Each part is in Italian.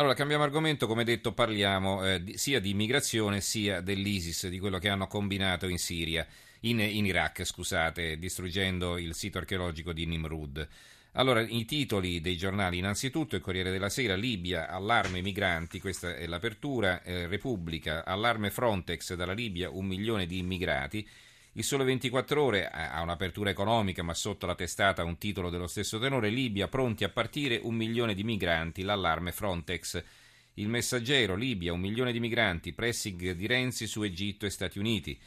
Allora, cambiamo argomento, come detto parliamo eh, di, sia di immigrazione sia dell'ISIS, di quello che hanno combinato in Siria, in, in Iraq, scusate, distruggendo il sito archeologico di Nimrud. Allora, i titoli dei giornali, innanzitutto il Corriere della Sera, Libia, allarme migranti, questa è l'apertura, eh, Repubblica, allarme Frontex dalla Libia, un milione di immigrati. Il Sole 24 Ore ha un'apertura economica, ma sotto la testata un titolo dello stesso tenore, Libia, pronti a partire un milione di migranti, l'allarme Frontex. Il Messaggero, Libia, un milione di migranti, pressing di Renzi su Egitto e Stati Uniti.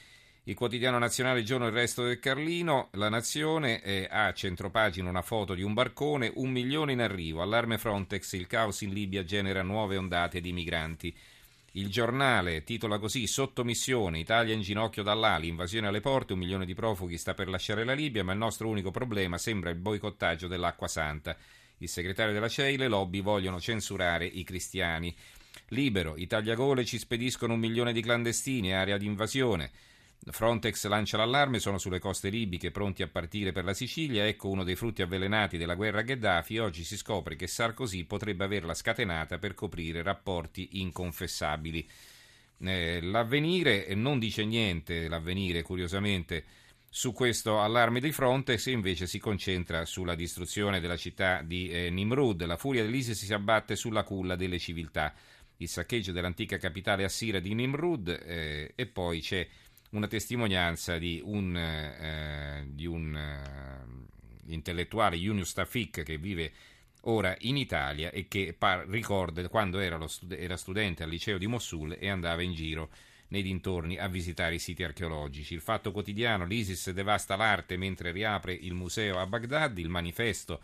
Il quotidiano nazionale giorno il resto del Carlino, la Nazione eh, ha a centropagina una foto di un barcone, un milione in arrivo, allarme Frontex, il caos in Libia genera nuove ondate di migranti. Il giornale titola così Sottomissione, Italia in ginocchio dall'ali, invasione alle porte, un milione di profughi sta per lasciare la Libia, ma il nostro unico problema sembra il boicottaggio dell'acqua santa. Il segretario della CEI, le lobby vogliono censurare i cristiani. Libero, Italia Gole ci spediscono un milione di clandestini, area di invasione. Frontex lancia l'allarme, sono sulle coste libiche pronti a partire per la Sicilia, ecco uno dei frutti avvelenati della guerra a Gheddafi, oggi si scopre che Sarkozy potrebbe averla scatenata per coprire rapporti inconfessabili. Eh, l'avvenire non dice niente, l'avvenire curiosamente, su questo allarme di Frontex invece si concentra sulla distruzione della città di eh, Nimrud, la furia dell'ISIS si abbatte sulla culla delle civiltà, il saccheggio dell'antica capitale assira di Nimrud eh, e poi c'è una testimonianza di un, eh, di un eh, intellettuale, Yunus Tafik, che vive ora in Italia e che par- ricorda quando era, stud- era, studente al liceo di Mosul e andava in giro nei dintorni a visitare i siti archeologici. Il fatto quotidiano, l'ISIS devasta l'arte mentre riapre il museo a Baghdad, il manifesto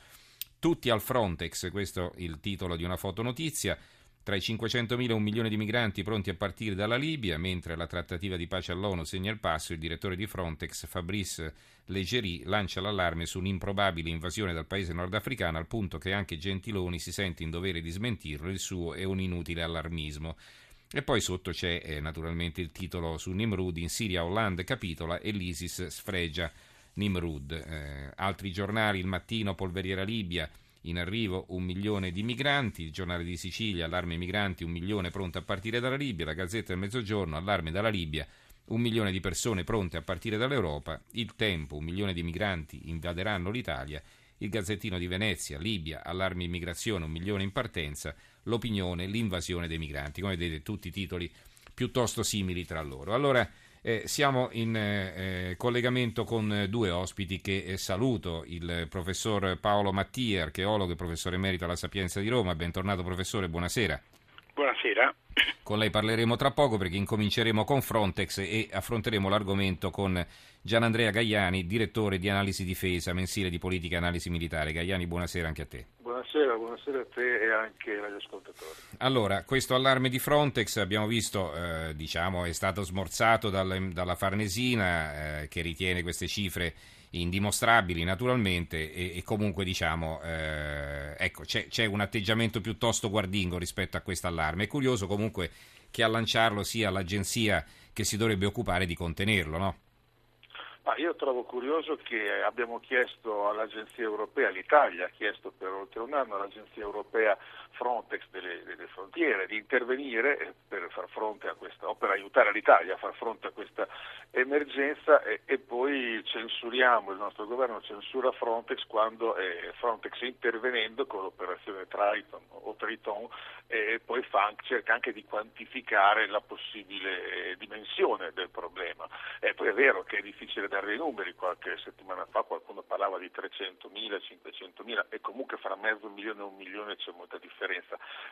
Tutti al Frontex, questo è il titolo di una fotonotizia. Tra i 500.000 e un milione di migranti pronti a partire dalla Libia, mentre la trattativa di pace all'ONU segna il passo, il direttore di Frontex, Fabrice Leggeri, lancia l'allarme su un'improbabile invasione dal paese nordafricano, al punto che anche Gentiloni si sente in dovere di smentirlo, il suo è un inutile allarmismo. E poi sotto c'è eh, naturalmente il titolo su Nimrud, in Siria Hollande capitola e l'ISIS sfregia Nimrud. Eh, altri giornali, il mattino, Polveriera Libia, in arrivo un milione di migranti, il giornale di Sicilia, allarme migranti, un milione pronto a partire dalla Libia, la Gazzetta del Mezzogiorno, allarme dalla Libia, un milione di persone pronte a partire dall'Europa, il tempo, un milione di migranti invaderanno l'Italia, il Gazzettino di Venezia, Libia, allarme immigrazione, un milione in partenza, l'opinione, l'invasione dei migranti. Come vedete, tutti titoli piuttosto simili tra loro. Allora, eh, siamo in eh, collegamento con due ospiti che eh, saluto, il professor Paolo Mattia, archeologo e professore emerito alla Sapienza di Roma. Bentornato professore, buonasera. Buonasera. Con lei parleremo tra poco perché incominceremo con Frontex e affronteremo l'argomento con Gianandrea Gaiani, direttore di Analisi Difesa, mensile di politica e analisi militare. Gaiani, buonasera anche a te. Buonasera, buonasera a te e anche agli ascoltatori. Allora, questo allarme di Frontex abbiamo visto, eh, diciamo, è stato smorzato dal, dalla Farnesina eh, che ritiene queste cifre indimostrabili naturalmente e, e comunque diciamo eh, ecco c'è, c'è, un atteggiamento piuttosto guardingo rispetto a questo allarme è curioso comunque che a lanciarlo sia l'agenzia che si dovrebbe occupare di contenerlo no? Ma io trovo curioso che abbiamo chiesto all'Agenzia Europea, l'Italia ha chiesto per oltre un anno all'Agenzia Europea Frontex delle, delle frontiere di intervenire per far fronte a questa, o per aiutare l'Italia a far fronte a questa emergenza e, e poi censuriamo, il nostro governo censura Frontex quando eh, Frontex intervenendo con l'operazione Triton o Triton e poi fa, cerca anche di quantificare la possibile eh, dimensione del problema. E poi è vero che è difficile dare i numeri, qualche settimana fa qualcuno parlava di 300.000, 500.000 e comunque fra mezzo milione e un milione c'è molta differenza.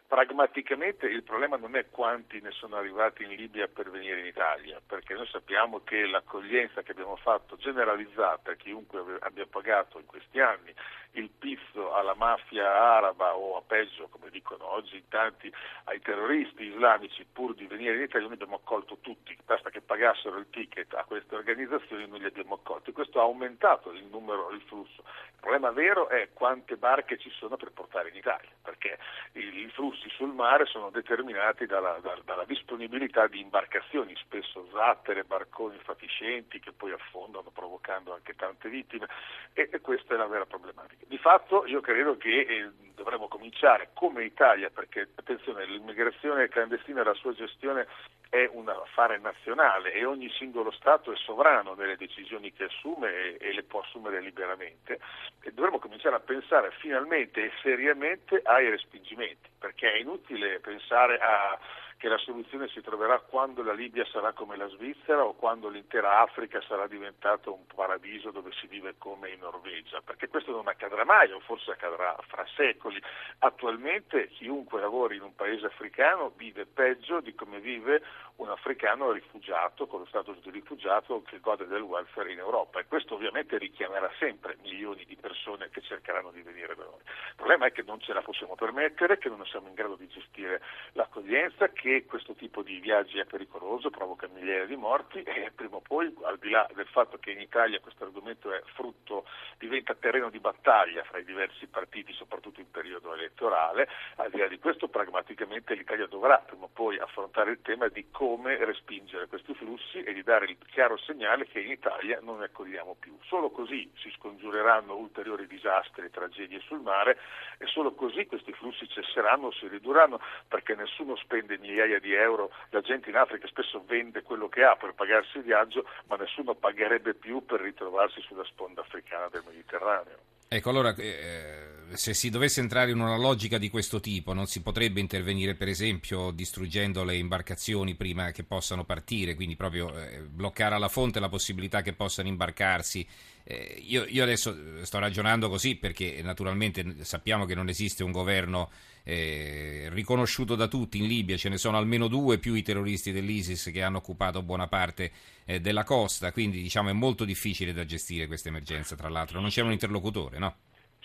Pragmaticamente il problema non è quanti ne sono arrivati in Libia per venire in Italia, perché noi sappiamo che l'accoglienza che abbiamo fatto generalizzata, chiunque abbia pagato in questi anni il pizzo alla mafia araba o a peggio, come dicono oggi tanti, ai terroristi islamici pur di venire in Italia, noi abbiamo accolto tutti, basta che pagassero il ticket a queste organizzazioni noi li abbiamo accolti. Questo ha aumentato il numero, il flusso. Il problema vero è quante barche ci sono per portare in Italia, perché i flussi sul mare sono determinati dalla, dalla, dalla disponibilità di imbarcazioni, spesso zattere, barconi fatiscenti che poi affondano provocando anche tante vittime e, e questa è la vera problematica. Di fatto io credo che eh, dovremmo cominciare come Italia, perché attenzione, l'immigrazione clandestina e la sua gestione è un affare nazionale e ogni singolo Stato è sovrano nelle decisioni che assume e le può assumere liberamente e dovremmo cominciare a pensare finalmente e seriamente ai respingimenti, perché è inutile pensare a che la soluzione si troverà quando la Libia sarà come la Svizzera o quando l'intera Africa sarà diventata un paradiso dove si vive come in Norvegia, perché questo non accadrà mai o forse accadrà fra secoli. Attualmente chiunque lavori in un paese africano vive peggio di come vive un africano rifugiato con lo status di rifugiato che gode del welfare in Europa e questo ovviamente richiamerà sempre milioni di persone che cercheranno di venire da noi. Il problema è che non ce la possiamo permettere, che non siamo in grado di gestire l'accoglienza, che che questo tipo di viaggi è pericoloso, provoca migliaia di morti e prima o poi, al di là del fatto che in Italia questo argomento è frutto, diventa terreno di battaglia fra i diversi partiti, soprattutto in periodo elettorale, al di là di questo pragmaticamente l'Italia dovrà prima o poi affrontare il tema di come respingere questi flussi e di dare il chiaro segnale che in Italia non ne accogliamo più. Solo così si scongiureranno ulteriori disastri e tragedie sul mare e solo così questi flussi cesseranno o si ridurranno perché nessuno spende migliaia migliaia di euro, la gente in Africa spesso vende quello che ha per pagarsi il viaggio, ma nessuno pagherebbe più per ritrovarsi sulla sponda africana del Mediterraneo. Ecco, allora, eh, se si dovesse entrare in una logica di questo tipo, non si potrebbe intervenire, per esempio, distruggendo le imbarcazioni prima che possano partire, quindi proprio eh, bloccare alla fonte la possibilità che possano imbarcarsi. Eh, io, io, adesso sto ragionando così perché naturalmente sappiamo che non esiste un governo eh, riconosciuto da tutti in Libia, ce ne sono almeno due più i terroristi dell'ISIS che hanno occupato buona parte eh, della costa, quindi diciamo è molto difficile da gestire questa emergenza, tra l'altro non c'è un interlocutore, no?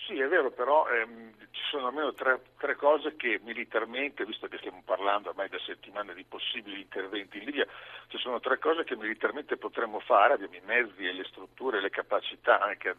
Sì, è vero, però ehm, ci sono almeno tre, tre, cose che militarmente, visto che stiamo parlando ormai da settimane di possibili interventi in Libia, ci sono tre cose che militarmente potremmo fare, abbiamo i mezzi e le strutture e le capacità anche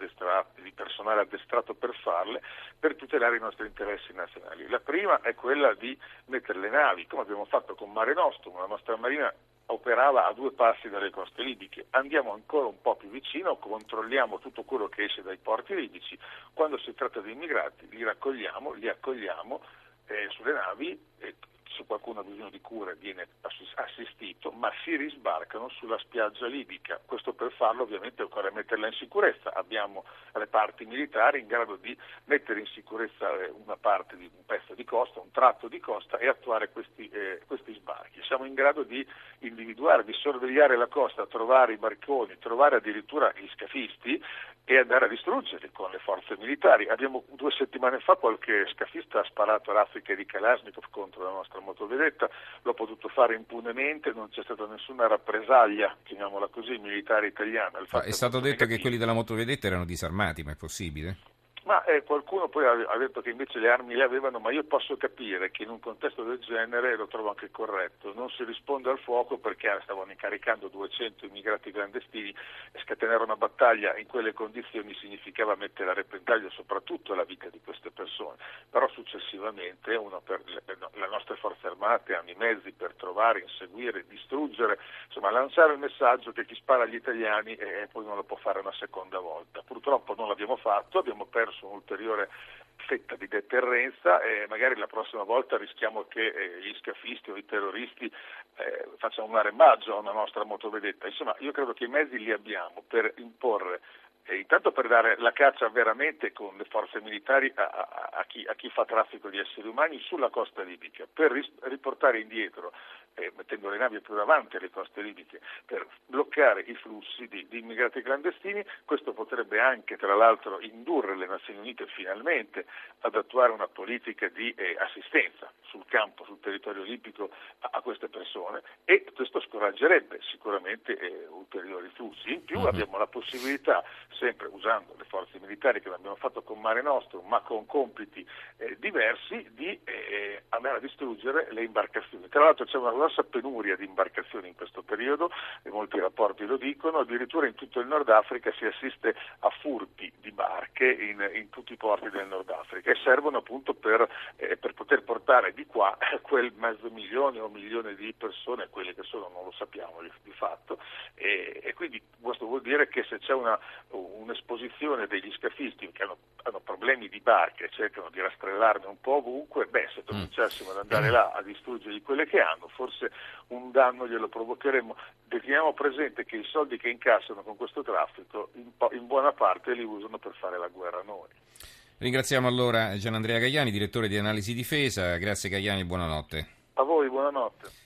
di personale addestrato per farle, per tutelare i nostri interessi nazionali. La prima è quella di mettere le navi, come abbiamo fatto con Mare Nostrum, la nostra marina operava a due passi dalle coste libiche. Andiamo ancora un po' più vicino, controlliamo tutto quello che esce dai porti libici, quando si tratta di immigrati li raccogliamo, li accogliamo eh, sulle navi e se qualcuno ha bisogno di cure viene assistito, ma si risbarcano sulla spiaggia libica. Questo per farlo ovviamente occorre metterla in sicurezza. Abbiamo reparti militari in grado di mettere in sicurezza eh, una parte di un pezzo di costa, un tratto di costa e attuare questi, eh, questi sbarchi. Siamo in grado di individuare, di sorvegliare la costa, trovare i barconi, trovare addirittura gli scafisti e andare a distruggerli con le forze militari. Abbiamo due settimane fa qualche scafista ha sparato raffiche di Kalashnikov contro la nostra motovedetta, l'ho potuto fare impunemente, non c'è stata nessuna rappresaglia, chiamiamola così, militare italiana. è stato detto negativo. che quelli della motovedetta erano disarmati, ma è possibile? Ma eh, qualcuno poi ha, detto che invece le armi le avevano, ma io posso capire che in un contesto del genere lo trovo anche corretto. Non si risponde al fuoco perché stavano incaricando 200 immigrati clandestini e scatenare una battaglia in quelle condizioni significava mettere a repentaglio soprattutto la vita di queste persone. Però successivamente per, le, le nostre forze armate hanno i mezzi per trovare, inseguire, distruggere, insomma lanciare il messaggio che chi spara agli italiani eh, poi non lo può fare una seconda volta. Purtroppo non l'abbiamo fatto, abbiamo perso verso un'ulteriore fetta di deterrenza e magari la prossima volta rischiamo che eh, gli scafisti o i terroristi eh, facciano un arembaggio a una nostra motovedetta. Insomma, io credo che i mezzi li abbiamo per imporre eh, intanto per dare la caccia veramente con le forze militari a, a, a, chi, a, chi, fa traffico di esseri umani sulla costa libica, per riportare indietro, eh, mettendo le navi più davanti alle coste libiche, per bloccare i flussi di, di, immigrati clandestini. Questo potrebbe anche, tra l'altro, indurre le Nazioni Unite finalmente ad attuare una politica di eh, assistenza sul campo, sul territorio libico a, queste persone e questo scoraggerebbe sicuramente eh, ulteriori flussi. In più mm-hmm. abbiamo la possibilità sempre usando le forze militari che l'abbiamo fatto con Mare Nostrum, ma con compiti eh, diversi, di eh, andare a distruggere le imbarcazioni. Tra l'altro c'è una grossa penuria di imbarcazioni in questo periodo, e molti rapporti lo dicono, addirittura in tutto il Nord Africa si assiste a furti di barche in, in tutti i porti del Nord Africa e servono appunto per, eh, per poter portare di qua quel mezzo milione o milione di persone, quelle che sono non lo sappiamo di, di fatto, e, e, quindi questo vuol dire che se c'è una, un'esposizione degli scafisti che hanno, hanno problemi di barche e cercano di rastrellarne un po' ovunque, beh se mm. cominciassimo ad andare là a distruggere quelle che hanno, forse un danno glielo provocheremo. Teniamo presente che i soldi che incassano con questo traffico in, in buona parte li usano per fare la guerra a noi. Ringraziamo allora Gianandrea Gagliani, direttore di Analisi Difesa. Grazie Gagliani, buonanotte. A voi, buonanotte.